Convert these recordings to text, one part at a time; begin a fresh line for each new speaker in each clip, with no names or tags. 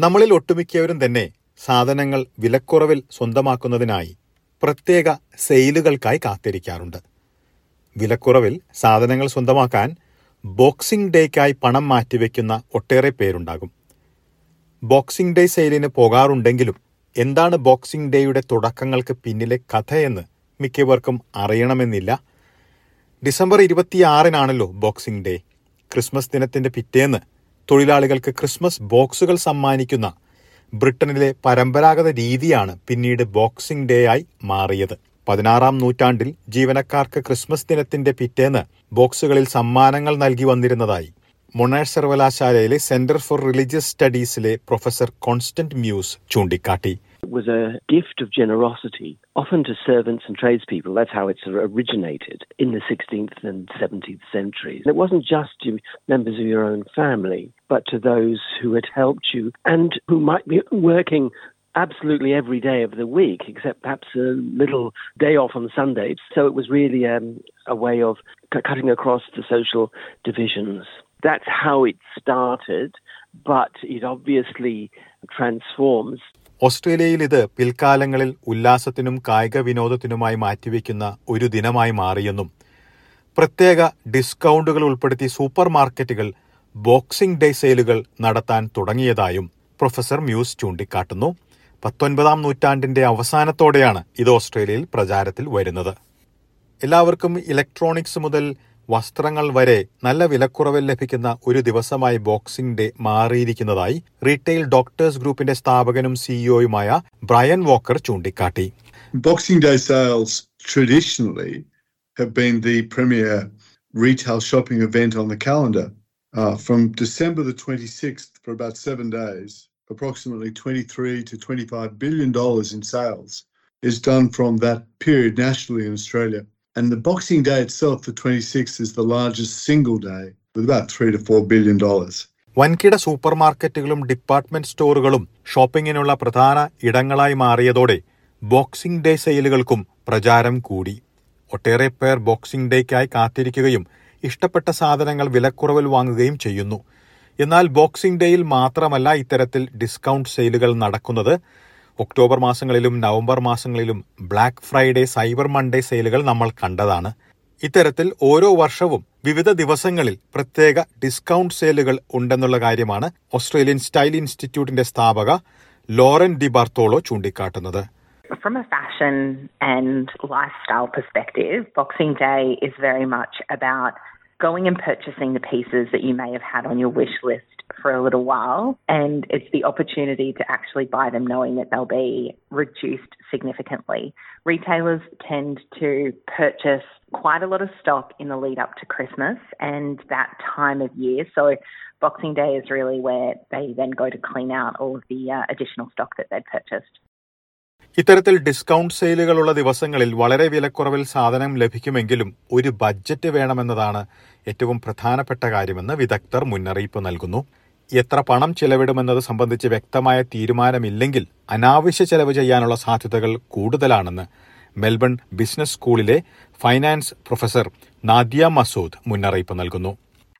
നമ്മളിൽ ഒട്ടുമിക്കവരും തന്നെ സാധനങ്ങൾ വിലക്കുറവിൽ സ്വന്തമാക്കുന്നതിനായി പ്രത്യേക സെയിലുകൾക്കായി കാത്തിരിക്കാറുണ്ട്. വിലക്കുറവിൽ സാധനങ്ങൾ സ്വന്തമാക്കാൻ ബോക്സിംഗ് ഡേക്കായി പണം മാറ്റിവെക്കുന്ന ഒട്ടേറെ പേരുണ്ടാകും. ബോക്സിംഗ് ഡേ സെയിലിന് പോകാറുണ്ടെങ്കിലും എന്താണ് ബോക്സിംഗ് ഡേയുടെ തുടക്കങ്ങൾക്ക് പിന്നിലെ കഥയെന്ന് മിക്കവർക്കും അറിയണമെന്നില്ല. ഡിസംബർ ഇരുപത്തിയാറിനാണല്ലോ ബോക്സിംഗ് ഡേ. ക്രിസ്മസ് ദിനത്തിന്റെ പിറ്റേന്ന് തൊഴിലാളികൾക്ക് ക്രിസ്മസ് ബോക്സുകൾ സമ്മാനിക്കുന്ന ബ്രിട്ടനിലെ പരമ്പരാഗത രീതിയാണ് പിന്നീട് ബോക്സിംഗ് ഡേ ആയി മാറിയത്. പതിനാറാം നൂറ്റാണ്ടിൽ ജീവനക്കാർക്ക് ക്രിസ്മസ് ദിനത്തിന്റെ പിറ്റേന്ന് ബോക്സുകളിൽ സമ്മാനങ്ങൾ നൽകി വന്നിരുന്നതായി മൊണാഷ് സർവകലാശാലയിലെ സെന്റർ ഫോർ റിലീജിയസ് സ്റ്റഡീസിലെ പ്രൊഫസർ കോൺസ്റ്റന്റ് മ്യൂസ് ചൂണ്ടിക്കാട്ടി.
It was a gift of generosity, often to servants and tradespeople. That's how it sort of originated in the 16th and 17th centuries. It wasn't just to members of your own family, but to those who had helped you and who might be working absolutely every day of the week, except perhaps a little day off on Sundays. So it was really um, a way of c- cutting across the social divisions. That's how it started, but it obviously transforms
ഓസ്ട്രേലിയയിൽ ഇത് പിൽക്കാലങ്ങളിൽ ഉല്ലാസത്തിനും കായിക വിനോദത്തിനുമായി മാറ്റിവെക്കുന്ന ഒരു ദിനമായി മാറിയെന്നും പ്രത്യേക ഡിസ്കൗണ്ടുകൾ ഉൾപ്പെടുത്തി super മാർക്കറ്റുകൾ boxing day സെയിലുകൾ നടത്താൻ തുടങ്ങിയതായും പ്രൊഫസർ മ്യൂസ് ചൂണ്ടിക്കാട്ടുന്നു. പത്തൊൻപതാം നൂറ്റാണ്ടിന്റെ അവസാനത്തോടെയാണ് ഇത് ഓസ്ട്രേലിയയിൽ പ്രചാരത്തിൽ വരുന്നത്. എല്ലാവർക്കും ഇലക്ട്രോണിക്സ് മുതൽ വസ്ത്രങ്ങൾ വരെ നല്ല വിലക്കുറവ് ലഭിക്കുന്ന ഒരു ദിവസമായി ബോക്സിംഗ് ഡേ മാറിയിരിക്കുന്നതായി റീറ്റെയിൽ ഡോക്ടേഴ്സ് ഗ്രൂപ്പിന്റെ സ്ഥാപകനും സിഇഒയുമായ ബ്രയൻ വോക്കർ ചൂണ്ടിക്കാട്ടി.
Boxing day sales traditionally have been the premier retail shopping event on the calendar from December the 26th for about 7 days approximately 23 to 25 billion dollars in sales is done from that period nationally in Australia. And the Boxing Day itself, the 26th, is the largest single day with about three to four billion dollars.
വൻകിട super മാർക്കറ്റുകളും department സ്റ്റോറുകളും ഷോപ്പിങ്ങിനുള്ള പ്രധാന ഇടങ്ങളായി മാറിയതോടെ boxing day സെയിലുകൾക്കും പ്രചാരം കൂടി ഒട്ടേറെ പേർ ബോക്സിംഗ് ഡേക്കായി കാത്തിരിക്കുകയും ഇഷ്ടപ്പെട്ട സാധനങ്ങൾ വിലക്കുറവിൽ വാങ്ങുകയും ചെയ്യുന്നു എന്നാൽ ബോക്സിംഗ് ഡേയിൽ മാത്രമല്ല ഇത്തരത്തിൽ ഡിസ്കൗണ്ട് സെയിലുകൾ നടക്കുന്നത് ഒക്ടോബർ മാസങ്ങളിലും നവംബർ മാസങ്ങളിലും ബ്ലാക്ക് ഫ്രൈഡേ സൈബർ മൺഡേ സെയിലുകൾ നമ്മൾ കണ്ടതാണ്. ഇത്തരത്തിൽ ഓരോ വർഷവും വിവിധ ദിവസങ്ങളിൽ പ്രത്യേക ഡിസ്കൗണ്ട് സെയിലുകൾ ഉണ്ടെന്നുള്ള കാര്യമാണ് ഓസ്ട്രേലിയൻ സ്റ്റൈൽ ഇൻസ്റ്റിറ്റ്യൂട്ടിന്റെ സ്ഥാപക ലോറൻ ഡി ബാർത്തോളോ ചൂണ്ടിക്കാട്ടുന്നത്.
From a fashion and lifestyle perspective, Boxing Day is very much about going and purchasing the pieces that you may have had on your wish list for a little while. And it's the opportunity to actually buy them knowing that they'll be reduced significantly. Retailers tend to purchase quite a lot of stock in the lead up to Christmas and that time of year. So Boxing Day is really where they then go to clean out all of the uh, additional stock that they'd purchased.
ഇത്തരത്തിൽ discount സെയിലുകളുള്ള ദിവസങ്ങളിൽ വളരെ വിലക്കുറവിൽ സാധനം ലഭിക്കുമെങ്കിലും ഒരു budget വേണമെന്നതാണ് ഏറ്റവും പ്രധാനപ്പെട്ട കാര്യമെന്ന് വിദഗ്ധർ മുന്നറിയിപ്പ് നൽകുന്നു. എത്ര പണം ചെലവിടുമെന്നത് സംബന്ധിച്ച് വ്യക്തമായ തീരുമാനമില്ലെങ്കിൽ അനാവശ്യ ചെലവ് ചെയ്യാനുള്ള സാധ്യതകൾ കൂടുതലാണെന്ന് മെൽബൺ ബിസിനസ് സ്കൂളിലെ ഫൈനാൻസ് പ്രൊഫസർ നാദിയ മസൂദ് മുന്നറിയിപ്പ് നൽകുന്നു.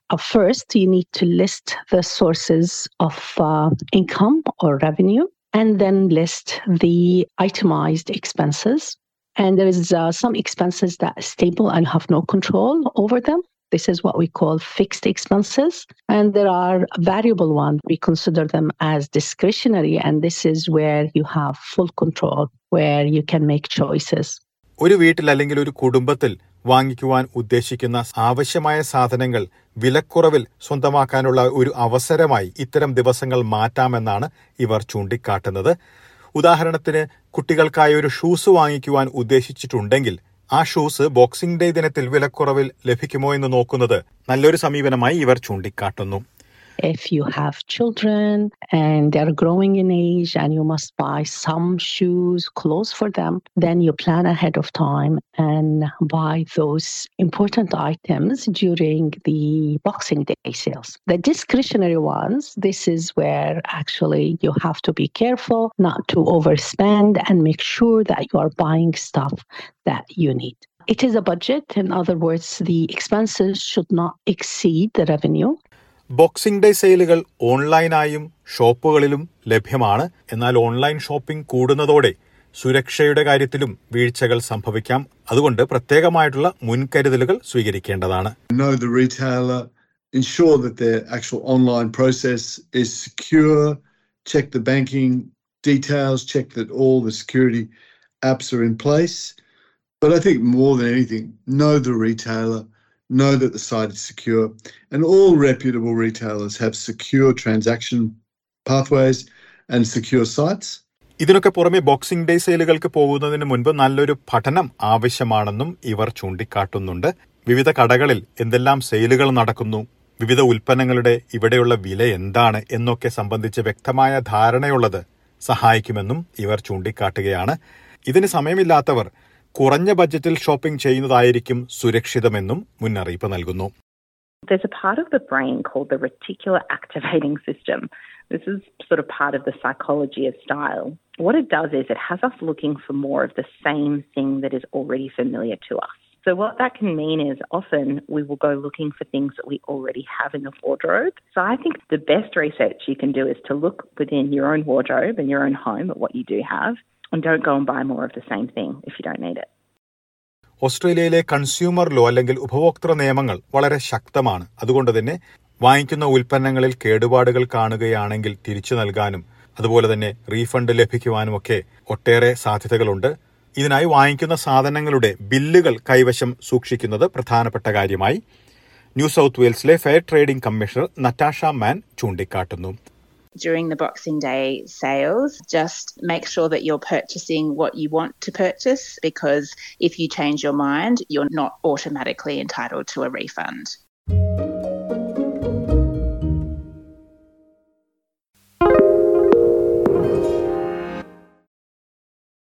First, you need to list the sources of uh, income or revenue. and then list the itemized expenses. And there is uh, some expenses that are stable and have no control over them. This is what we call fixed expenses. And there are variable ones. We consider them as discretionary. And this is where you have full control, where you can make choices.
ഒരു വീട്ടിൽ അല്ലെങ്കിൽ ഒരു കുടുംബത്തിൽ വാങ്ങിക്കുവാൻ ഉദ്ദേശിക്കുന്ന ആവശ്യമായ സാധനങ്ങൾ വിലക്കുറവിൽ സ്വന്തമാക്കാനുള്ള ഒരു അവസരമായി ഇത്തരം ദിവസങ്ങൾ മാറ്റാമെന്നാണ് ഇവർ ചൂണ്ടിക്കാട്ടുന്നത്. ഉദാഹരണത്തിന് കുട്ടികൾക്കായി ഒരു ഷൂസ് വാങ്ങിക്കുവാൻ ഉദ്ദേശിച്ചിട്ടുണ്ടെങ്കിൽ ആ ഷൂസ് ബോക്സിംഗ് ഡേ ദിനത്തിൽ വിലക്കുറവിൽ ലഭിക്കുമോ എന്ന് നോക്കുന്നത് നല്ലൊരു സമീപനമായി ഇവർ ചൂണ്ടിക്കാട്ടുന്നു.
If you have children and they're growing in age and you must buy some shoes, clothes for them, then you plan ahead of time and buy those important items during the Boxing Day sales. The discretionary ones, this is where actually you have to be careful not to overspend and make sure that you are buying stuff that you need. It is a budget. In other words, the expenses should not exceed the revenue.
Boxing day സെയിലുകൾ ഓൺലൈനായും ഷോപ്പുകളിലും ലഭ്യമാണ് എന്നാൽ online shopping കൂടുന്നതോടെ സുരക്ഷയുടെ കാര്യത്തിലും വീഴ്ചകൾ സംഭവിക്കാം അതുകൊണ്ട് പ്രത്യേകമായിട്ടുള്ള മുൻകരുതലുകൾ സ്വീകരിക്കേണ്ടതാണ്
ensure that their actual online process is secure, check the banking details, check that all the security apps are in place. But I think more than anything, know the retailer, know that the site is secure, and all reputable retailers have secure transaction pathways and secure sites.
ഇതിനൊക്കെ പുറമെ boxing day സെയിലുകൾക്ക് പോകുന്നതിന് മുൻപ് നല്ലൊരു പഠനം ആവശ്യമാണെന്നും ഇവർ ചൂണ്ടിക്കാട്ടുന്നുണ്ട്. വിവിധ കടകളിൽ എന്തെല്ലാം സെയിലുകൾ നടക്കുന്നു? വിവിധ ഉൽപ്പന്നങ്ങളുടെ ഇവിടെയുള്ള വില എന്താണ് എന്നൊക്കെ സംബന്ധിച്ച് വ്യക്തമായ ധാരണയുള്ളത് സഹായിക്കുമെന്നും ഇവർ ചൂണ്ടിക്കാട്ടുകയാണ്. ഇതിന് സമയമില്ലാത്തവർ കുറഞ്ഞ ബജറ്റിൽ ഷോപ്പിംഗ് ചെയ്യുന്നതായിരിക്കും സുരക്ഷിതമെന്നും മുന്നറിയിപ്പ് നൽകുന്നു
There's a part of the brain called the reticular activating system. This is sort of part of the psychology of style. What it does is it has us looking for more of the same thing that is already familiar to us. So, what that can mean is often we will go looking for things that we already have in the wardrobe. So, I think the best research you can do is to look within your own wardrobe and your own home at what you do have and don't go and buy more of the same thing if you don't need it.
ഓസ്ട്രേലിയയിലെ consumer law അല്ലെങ്കിൽ ഉപഭോക്തൃ നിയമങ്ങൾ വളരെ ശക്തമാണ്. അതുകൊണ്ട് തന്നെ വാങ്ങിക്കുന്ന ഉൽപ്പന്നങ്ങളിൽ കേടുപാടുകൾ കാണുകയാണെങ്കിൽ തിരിച്ചു നൽകാനും അതുപോലെ തന്നെ റീഫണ്ട് ലഭിക്കുവാനും ഒക്കെ ഒട്ടേറെ സാധ്യതകളുണ്ട്. ഇതിനായി വാങ്ങിക്കുന്ന സാധനങ്ങളുടെ ബില്ലുകൾ കൈവശം സൂക്ഷിക്കുന്നത് പ്രധാനപ്പെട്ട കാര്യമായി. New South വെയിൽസിലെ fair trading commissioner Natasha Mann ചൂണ്ടിക്കാട്ടുന്നു.
During the Boxing Day sales, just make sure that you're purchasing what you want to purchase because if you change your mind, you're not automatically entitled to a refund.